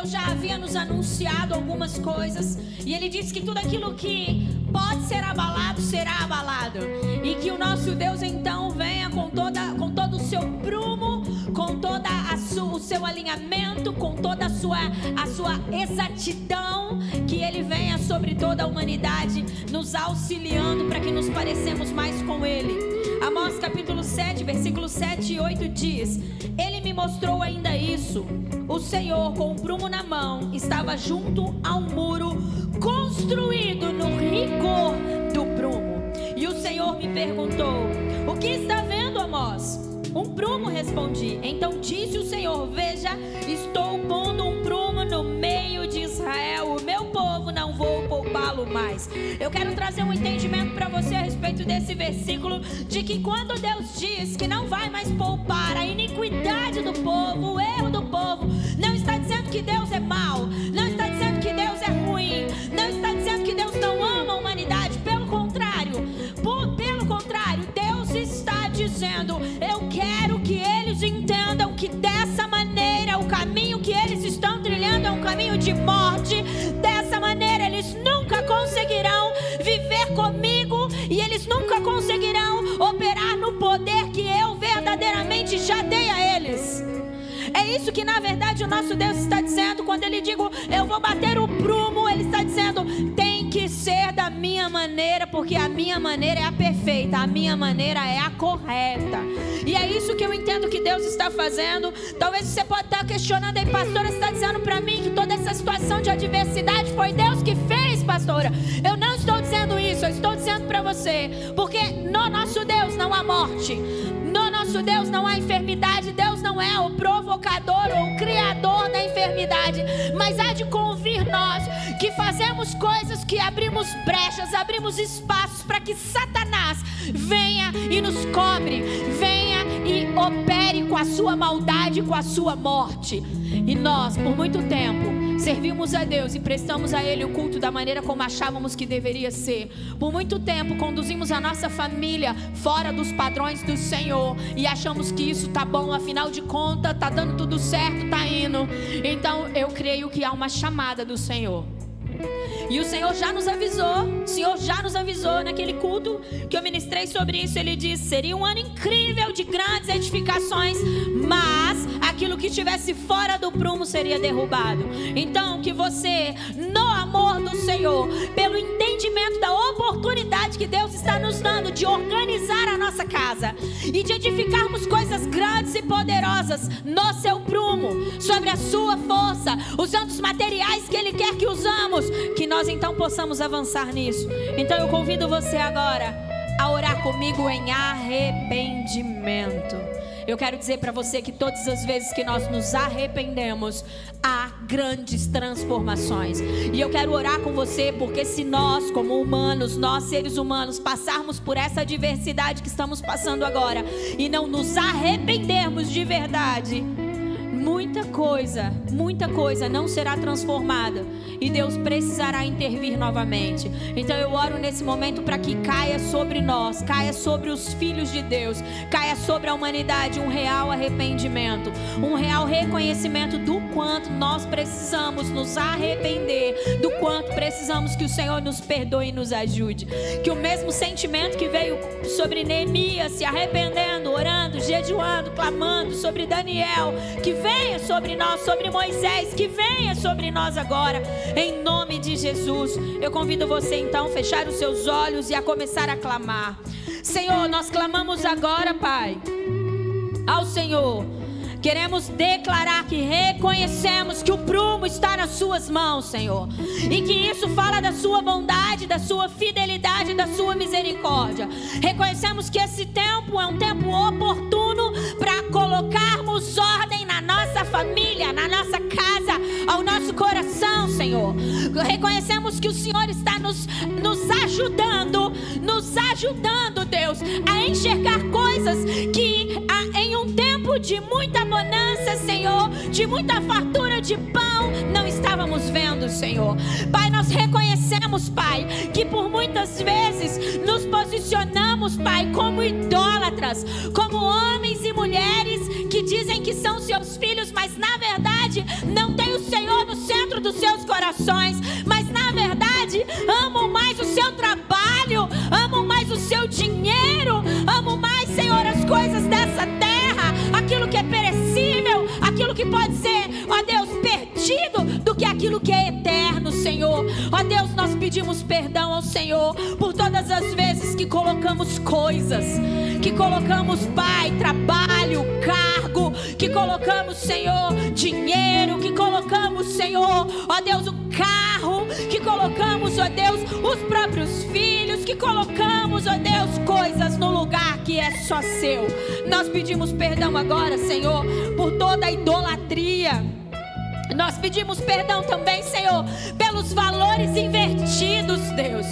Já havia nos anunciado algumas coisas. E Ele disse que tudo aquilo que pode ser abalado será abalado. E que o nosso Deus então venha com, toda, com todo o seu prumo, com todo o seu alinhamento, com toda a sua, a sua exatidão. Que Ele venha sobre toda a humanidade, nos auxiliando para que nos parecemos mais com Ele. Amós capítulo 7, versículo 7 e 8 diz: Ele me mostrou ainda isso. O Senhor, com um prumo na mão, estava junto a um muro construído no rigor do prumo. E o Senhor me perguntou: O que está vendo, Amós? Um prumo respondi. Então disse o Senhor: Veja, estou pondo um prumo no meio de Israel. Povo não vou poupá-lo mais. Eu quero trazer um entendimento para você a respeito desse versículo de que quando Deus diz que não vai mais poupar a iniquidade do povo, o erro do povo, não está dizendo que Deus é mau, não está dizendo que na verdade o nosso Deus está dizendo quando ele digo eu vou bater o prumo, ele está dizendo tem que ser da minha maneira, porque a minha maneira é a perfeita, a minha maneira é a correta. E é isso que eu entendo que Deus está fazendo. Talvez você pode estar questionando aí, pastora, está dizendo para mim que toda essa situação de adversidade foi Deus que fez, pastora. Eu não estou dizendo isso, eu estou dizendo para você, porque no nosso Deus não há morte. Deus não há enfermidade, Deus não é o provocador ou o criador da enfermidade, mas há de convir nós que fazemos coisas que abrimos brechas, abrimos espaços para que Satanás venha e nos cobre, venha e opere com a sua maldade, com a sua morte. E nós, por muito tempo, servimos a Deus e prestamos a Ele o culto da maneira como achávamos que deveria ser. Por muito tempo, conduzimos a nossa família fora dos padrões do Senhor e achamos que isso tá bom, afinal de contas, tá dando tudo certo, tá indo. Então, eu creio que há uma chamada do Senhor. E o Senhor já nos avisou, o Senhor já nos avisou naquele culto que eu ministrei sobre isso. Ele disse: seria um ano incrível de grandes edificações, mas aquilo que estivesse fora do prumo seria derrubado. Então, que você, no amor do Senhor, pelo entendimento da oportunidade que Deus está nos dando de organizar a nossa casa e de edificarmos coisas grandes e poderosas no seu prumo, sobre a sua força, usando os materiais que Ele quer que usamos, que nós então possamos avançar nisso. Então eu convido você agora a orar comigo em arrependimento. Eu quero dizer para você que todas as vezes que nós nos arrependemos, há grandes transformações. E eu quero orar com você, porque se nós, como humanos, nós seres humanos, passarmos por essa diversidade que estamos passando agora e não nos arrependermos de verdade, muita coisa, muita coisa não será transformada e Deus precisará intervir novamente. Então eu oro nesse momento para que caia sobre nós, caia sobre os filhos de Deus, caia sobre a humanidade um real arrependimento, um real reconhecimento do quanto nós precisamos nos arrepender, do quanto precisamos que o Senhor nos perdoe e nos ajude. Que o mesmo sentimento que veio sobre Neemias se arrependendo, orando, jejuando, clamando sobre Daniel, que venha sobre nós, sobre Moisés, que venha sobre nós agora em nome de Jesus. Eu convido você então a fechar os seus olhos e a começar a clamar. Senhor, nós clamamos agora, Pai, ao Senhor. Queremos declarar que reconhecemos que o prumo está nas Suas mãos, Senhor. E que isso fala da Sua bondade, da Sua fidelidade, da Sua misericórdia. Reconhecemos que esse tempo é um tempo oportuno para colocarmos ordem família, na nossa casa, ao nosso coração, Senhor. Reconhecemos que o Senhor está nos, nos ajudando, nos ajudando, Deus, a enxergar coisas que em um tempo de muita bonança, Senhor, de muita fartura de pão, não estávamos vendo, Senhor. Pai, nós reconhecemos, Pai, que por muitas vezes nos posicionamos, Pai, como idólatras, como homens e mulheres que dizem que são seus filhos, mas na verdade não tem o Senhor no centro dos seus corações, mas na verdade amam mais o seu trabalho, amam mais o seu dinheiro, amam mais, Senhor, as coisas dessa terra, aquilo que é perecível, aquilo que pode ser, ó Deus, perdido do que aquilo que é eterno, Senhor. Ó Deus, nós pedimos perdão ao Senhor por todas as vezes que colocamos coisas, que colocamos, Pai, trabalho, cargo, que colocamos, Senhor, dinheiro, que colocamos, Senhor, ó Deus, o carro, que colocamos, ó Deus, os próprios filhos, que colocamos, ó Deus, coisas no lugar que é só seu. Nós pedimos perdão agora, Senhor, por toda a idolatria. Nós pedimos perdão também, Senhor, pelos valores invertidos, Deus.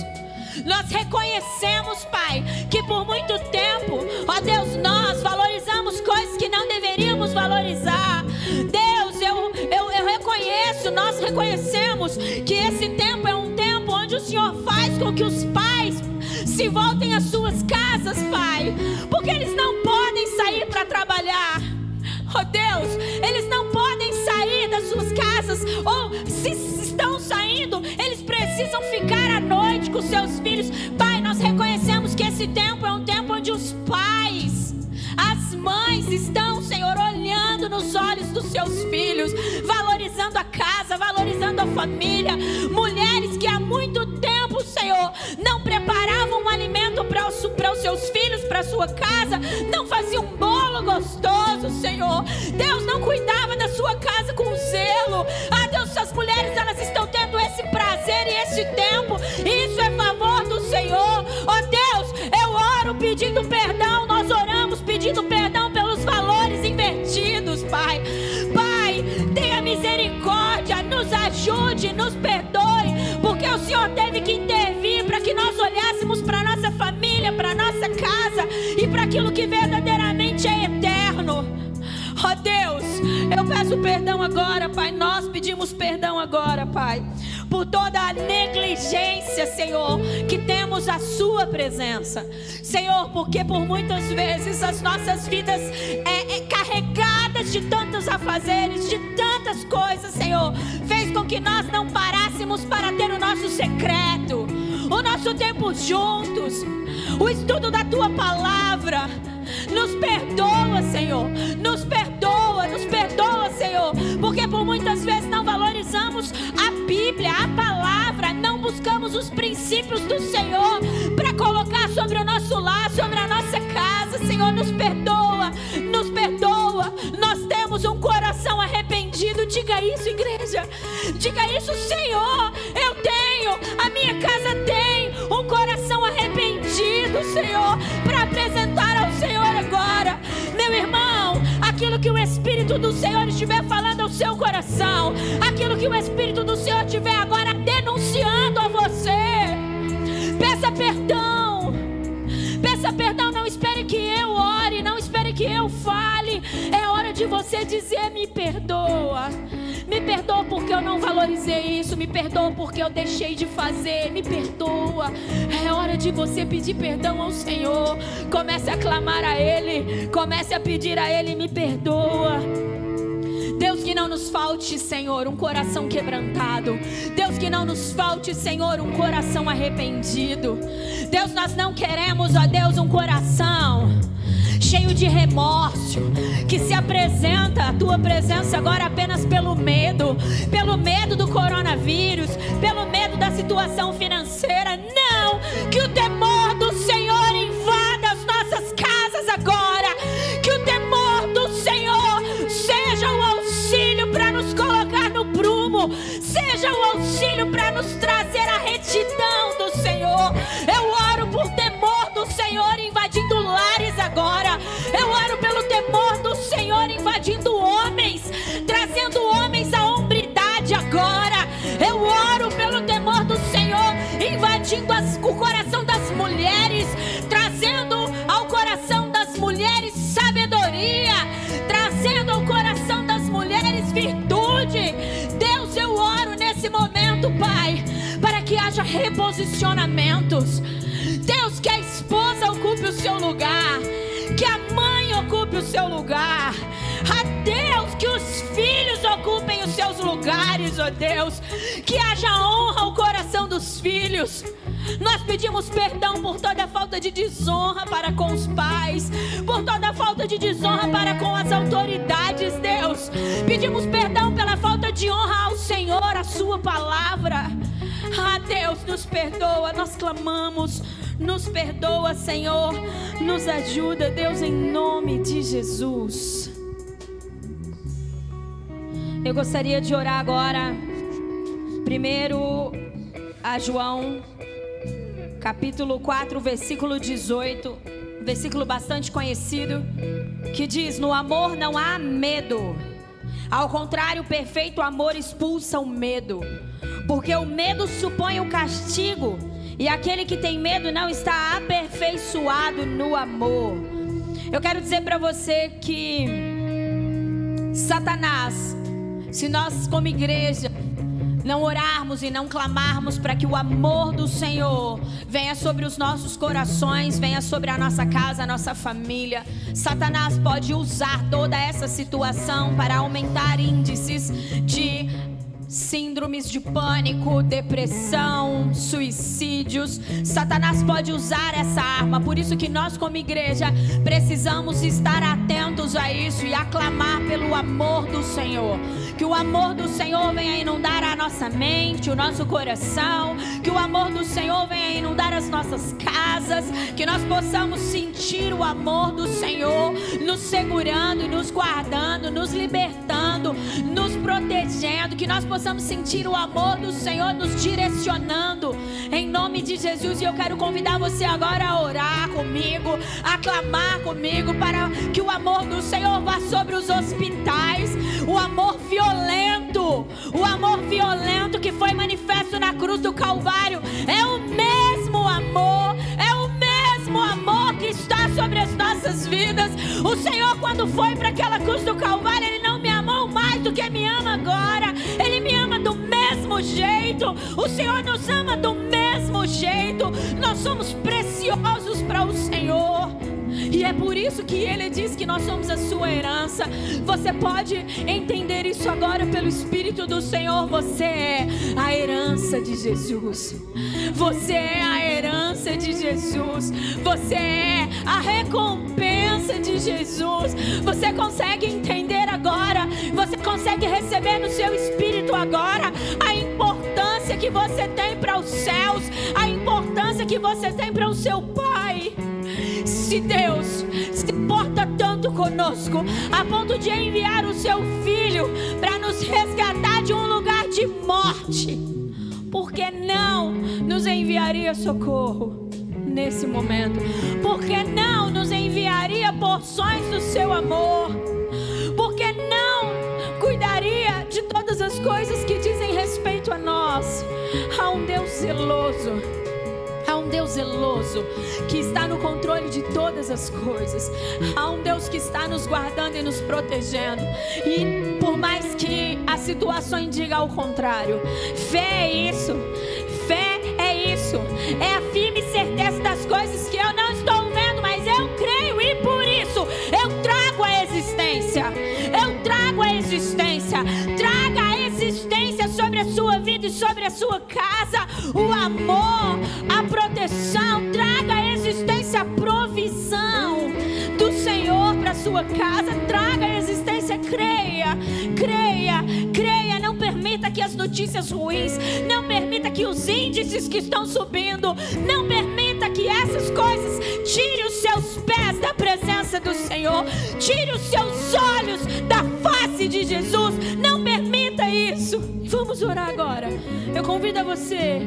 Nós reconhecemos, Pai, que por muito tempo, ó Deus, nós valorizamos coisas que não deveríamos valorizar. Deus, eu, eu, eu reconheço, nós reconhecemos que esse tempo é um tempo onde o Senhor faz com que os pais se voltem às suas casas, Pai, porque eles não podem sair para trabalhar. Oh Deus, eles não ou se estão saindo, eles precisam ficar à noite com seus filhos. Pai, nós reconhecemos que esse tempo é um tempo onde os pais, as mães estão, Senhor, olhando nos olhos dos seus filhos, valorizando a casa, valorizando a família. Mulheres que há muito tempo, Senhor, não preparavam um alimento para os, seus filhos, para a sua casa, não faziam um bolo gostoso, Senhor. Deus não cuidava da sua casa com zelo. Ah, Deus, essas mulheres elas estão tendo esse prazer e esse tempo. Isso é favor do Senhor. Oh Deus, eu oro pedindo perdão. Nós oramos pedindo perdão pelos valores invertidos, Pai. Pai, tenha misericórdia, nos ajude, nos perdoe, porque o Senhor teve que intervir para que nós olhássemos família, para nossa casa e para aquilo que verdadeiramente é eterno. Ó oh Deus, eu peço perdão agora, Pai. Nós pedimos perdão agora, Pai, por toda a negligência, Senhor, que temos a Sua presença, Senhor, porque por muitas vezes as nossas vidas é, é carregadas de tantos afazeres, de tantas coisas, Senhor, fez com que nós não parássemos para ter o nosso secreto, o nosso tempo juntos, o estudo da Tua palavra. Nos perdoa, Senhor. Nos perdoa, nos perdoa, Senhor. Porque por muitas vezes não valorizamos a Bíblia, a palavra, não buscamos os princípios do Senhor para colocar sobre o nosso lar, sobre a nossa casa. Senhor, nos perdoa, nos perdoa. Nós temos um coração arrependido. Diga isso, igreja. Diga isso, Senhor. Espírito do Senhor estiver falando ao seu coração, aquilo que o Espírito do Senhor estiver agora denunciando a você, peça perdão. Peça perdão, não espere que eu ore, não espere que eu fale. É hora de você dizer: me porque eu não valorizei isso. Me perdoa porque eu deixei de fazer. Me perdoa. É hora de você pedir perdão ao Senhor. Comece a clamar a Ele. Comece a pedir a Ele: me perdoa. Deus, que não nos falte, Senhor, um coração quebrantado. Deus, que não nos falte, Senhor, um coração arrependido. Deus, nós não queremos, ó Deus, um coração cheio de remorso, que se apresenta a tua presença agora apenas pelo medo, pelo medo do coronavírus, pelo medo da situação financeira. Não, que o temor haja reposicionamentos. Deus, que a esposa ocupe o seu lugar, que a mãe ocupe o seu lugar. seus lugares, ó Deus. Que haja honra ao coração dos filhos. Nós pedimos perdão por toda falta de desonra para com os pais, por toda falta de desonra para com as autoridades, Deus. Pedimos perdão pela falta de honra ao Senhor, a Sua palavra. Ah, Deus, nos perdoa, nós clamamos. Nos perdoa, Senhor. Nos ajuda, Deus, em nome de Jesus. Eu gostaria de orar agora. Primeiro a João capítulo 4, versículo 18, versículo bastante conhecido, que diz: No amor não há medo. Ao contrário, o perfeito amor expulsa o medo, porque o medo supõe o castigo, e aquele que tem medo não está aperfeiçoado no amor. Eu quero dizer para você que Satanás, se nós como igreja não orarmos e não clamarmos para que o amor do Senhor venha sobre os nossos corações, venha sobre a nossa casa, a nossa família. Satanás pode usar toda essa situação para aumentar índices de síndromes de pânico, depressão, suicídios. Satanás pode usar essa arma, por isso que nós como igreja precisamos estar atentos a isso e aclamar pelo amor do Senhor. Que o amor do Senhor venha inundar a nossa mente, o nosso coração, que o amor do Senhor venha inundar as nossas casas, que nós possamos sentir o amor do Senhor nos segurando e nos guardando, nos libertando, nos protegendo, que nós possamos possamos sentir o amor do Senhor nos direcionando, em nome de Jesus. E eu quero convidar você agora a orar comigo, a clamar comigo, para que o amor do Senhor vá sobre os hospitais, o amor violento, o amor violento que foi manifesto na cruz do Calvário, é o mesmo amor, é o mesmo amor que está sobre as nossas vidas. O Senhor, quando foi para aquela cruz do Calvário, Ele não me amou mais do que me ama agora. Ele me ama do mesmo jeito. O Senhor nos ama do mesmo jeito. Nós somos preciosos para o Senhor. E é por isso que ele diz que nós somos a sua herança. Você pode entender isso agora pelo Espírito do Senhor. Você é a herança de Jesus. Você é a herança de Jesus. Você é a recompensa de Jesus. Você consegue entender agora? Você consegue receber no seu espírito agora a importância que você tem para os céus, a importância que você tem para o seu Pai Deus se importa tanto conosco, a ponto de enviar o seu filho para nos resgatar de um lugar de morte, por que não nos enviaria socorro? Nesse momento, por que não nos enviaria porções do seu amor? Por que não cuidaria de todas as coisas que dizem respeito a nós? Há um Deus zeloso Deus zeloso que está no controle de todas as coisas. Há um Deus que está nos guardando e nos protegendo. E por mais que a situação diga ao contrário, fé é isso. A sua casa. O amor, a proteção, traga a existência, a provisão do Senhor para sua casa. Traga a existência, creia, creia, creia. Não permita que as notícias ruins, não permita que os índices que estão subindo, não permita que essas coisas tire os seus pés da presença do Senhor, tire os seus olhos da face de Jesus. Não permita isso. Vamos orar agora. Eu convido a você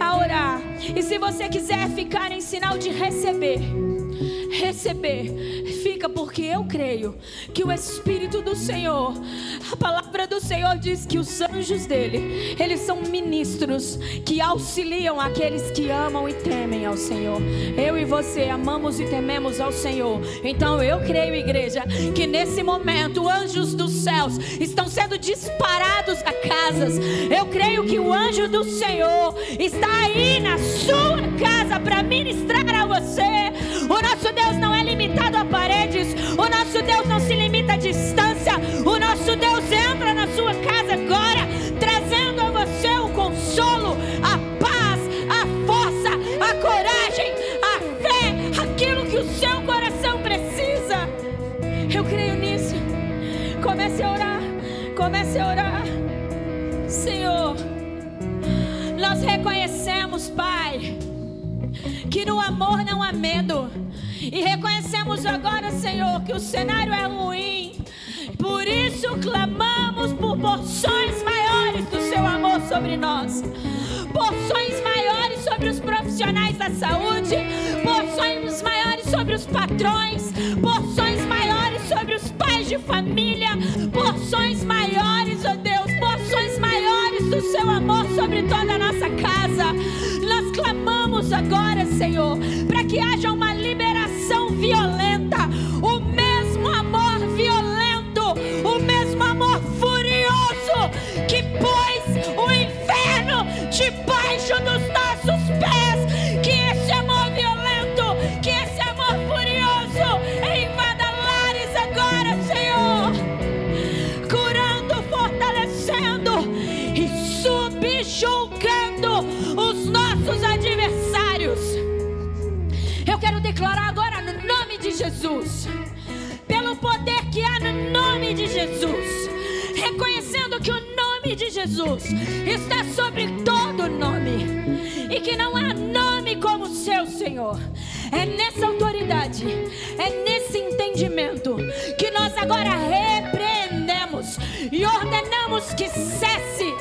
a orar. E se você quiser ficar em sinal de receber, receber, fica porque eu creio que o Espírito do Senhor, a palavra do Senhor diz que os anjos dele, eles são ministros que auxiliam aqueles que amam e temem ao Senhor. Eu e você amamos e tememos ao Senhor. Então eu creio, igreja, que nesse momento anjos dos céus estão sendo disparados a casas. Eu creio que o anjo do Senhor está aí na sua casa para ministrar a você. O nosso Deus não é limitado a paredes. O nosso Deus não se limita a distância. O nosso Deus entra na sua casa agora, trazendo a você o consolo, a paz, a força, a coragem, a fé, aquilo que o seu coração precisa. Eu creio nisso. Comece a orar. Comece a orar. Senhor, nós reconhecemos, Pai que no amor não há medo. E reconhecemos agora, Senhor, que o cenário é ruim. Por isso clamamos por porções maiores do seu amor sobre nós. Porções maiores sobre os profissionais da saúde, porções maiores sobre os patrões, porções maiores sobre os pais de família, porções maiores, ó oh Deus, porções maiores do seu amor sobre toda a nossa casa. Agora, Senhor, para que haja uma liberação violenta, nome de Jesus, reconhecendo que o nome de Jesus está sobre todo nome e que não há nome como o seu, Senhor. É nessa autoridade, é nesse entendimento que nós agora repreendemos e ordenamos que cesse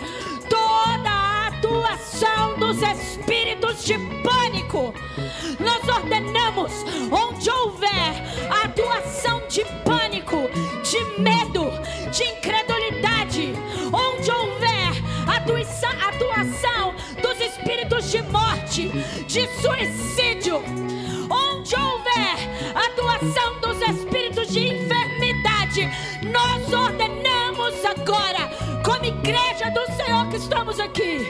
toda a atuação dos espíritos de de morte, de suicídio, onde houver atuação dos espíritos de enfermidade, nós ordenamos agora, como igreja do Senhor que estamos aqui,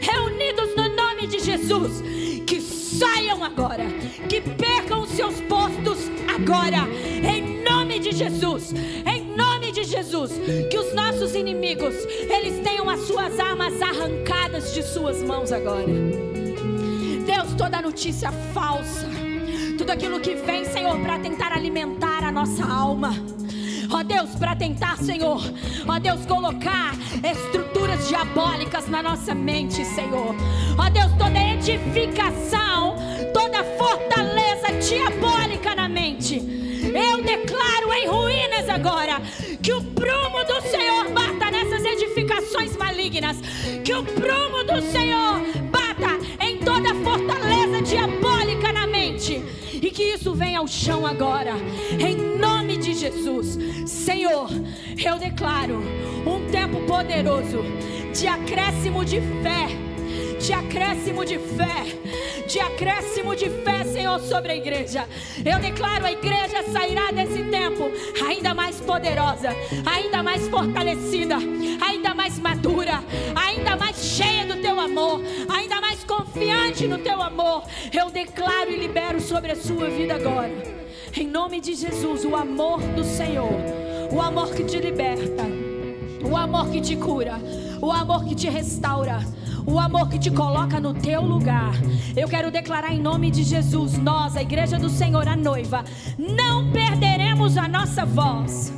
reunidos no nome de Jesus, que saiam agora, que percam os seus postos agora, em nome de Jesus, Jesus, que os nossos inimigos, eles tenham as suas armas arrancadas de suas mãos agora. Deus, toda notícia falsa, tudo aquilo que vem, Senhor, para tentar alimentar a nossa alma. Ó Deus, para tentar, Senhor, ó Deus, colocar estruturas diabólicas na nossa mente, Senhor. Ó Deus, toda edificação, toda fortaleza diabólica na mente. Eu declaro em ruínas agora que o prumo do Senhor bata nessas edificações malignas, que o prumo do Senhor bata em toda fortaleza diabólica na mente. E que isso venha ao chão agora, em nome de Jesus. Senhor, eu declaro um tempo poderoso de acréscimo de fé, de acréscimo de fé, de acréscimo de fé, Senhor, sobre a igreja. Eu declaro a igreja sairá desse tempo ainda mais poderosa, ainda mais fortalecida, ainda mais madura, ainda mais cheia do teu amor, ainda mais confiante no teu amor. Eu declaro e libero sobre a sua vida agora. Em nome de Jesus, o amor do Senhor, o amor que te liberta, o amor que te cura, o amor que te restaura, o amor que te coloca no teu lugar. Eu quero declarar em nome de Jesus, nós, a igreja do Senhor, a noiva, não perderemos a nossa voz.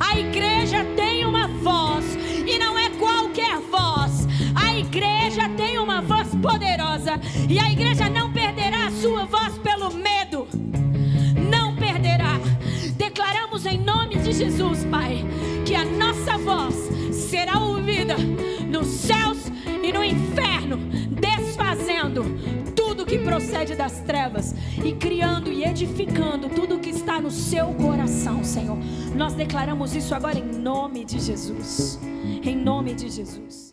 A igreja tem uma voz e não é qualquer voz. A igreja tem uma voz poderosa e a igreja não perderá a sua voz pelo medo. Declaramos em nome de Jesus, Pai, que a nossa voz será ouvida nos céus e no inferno, desfazendo tudo que procede das trevas e criando e edificando tudo que está no seu coração, Senhor. Nós declaramos isso agora em nome de Jesus. Em nome de Jesus.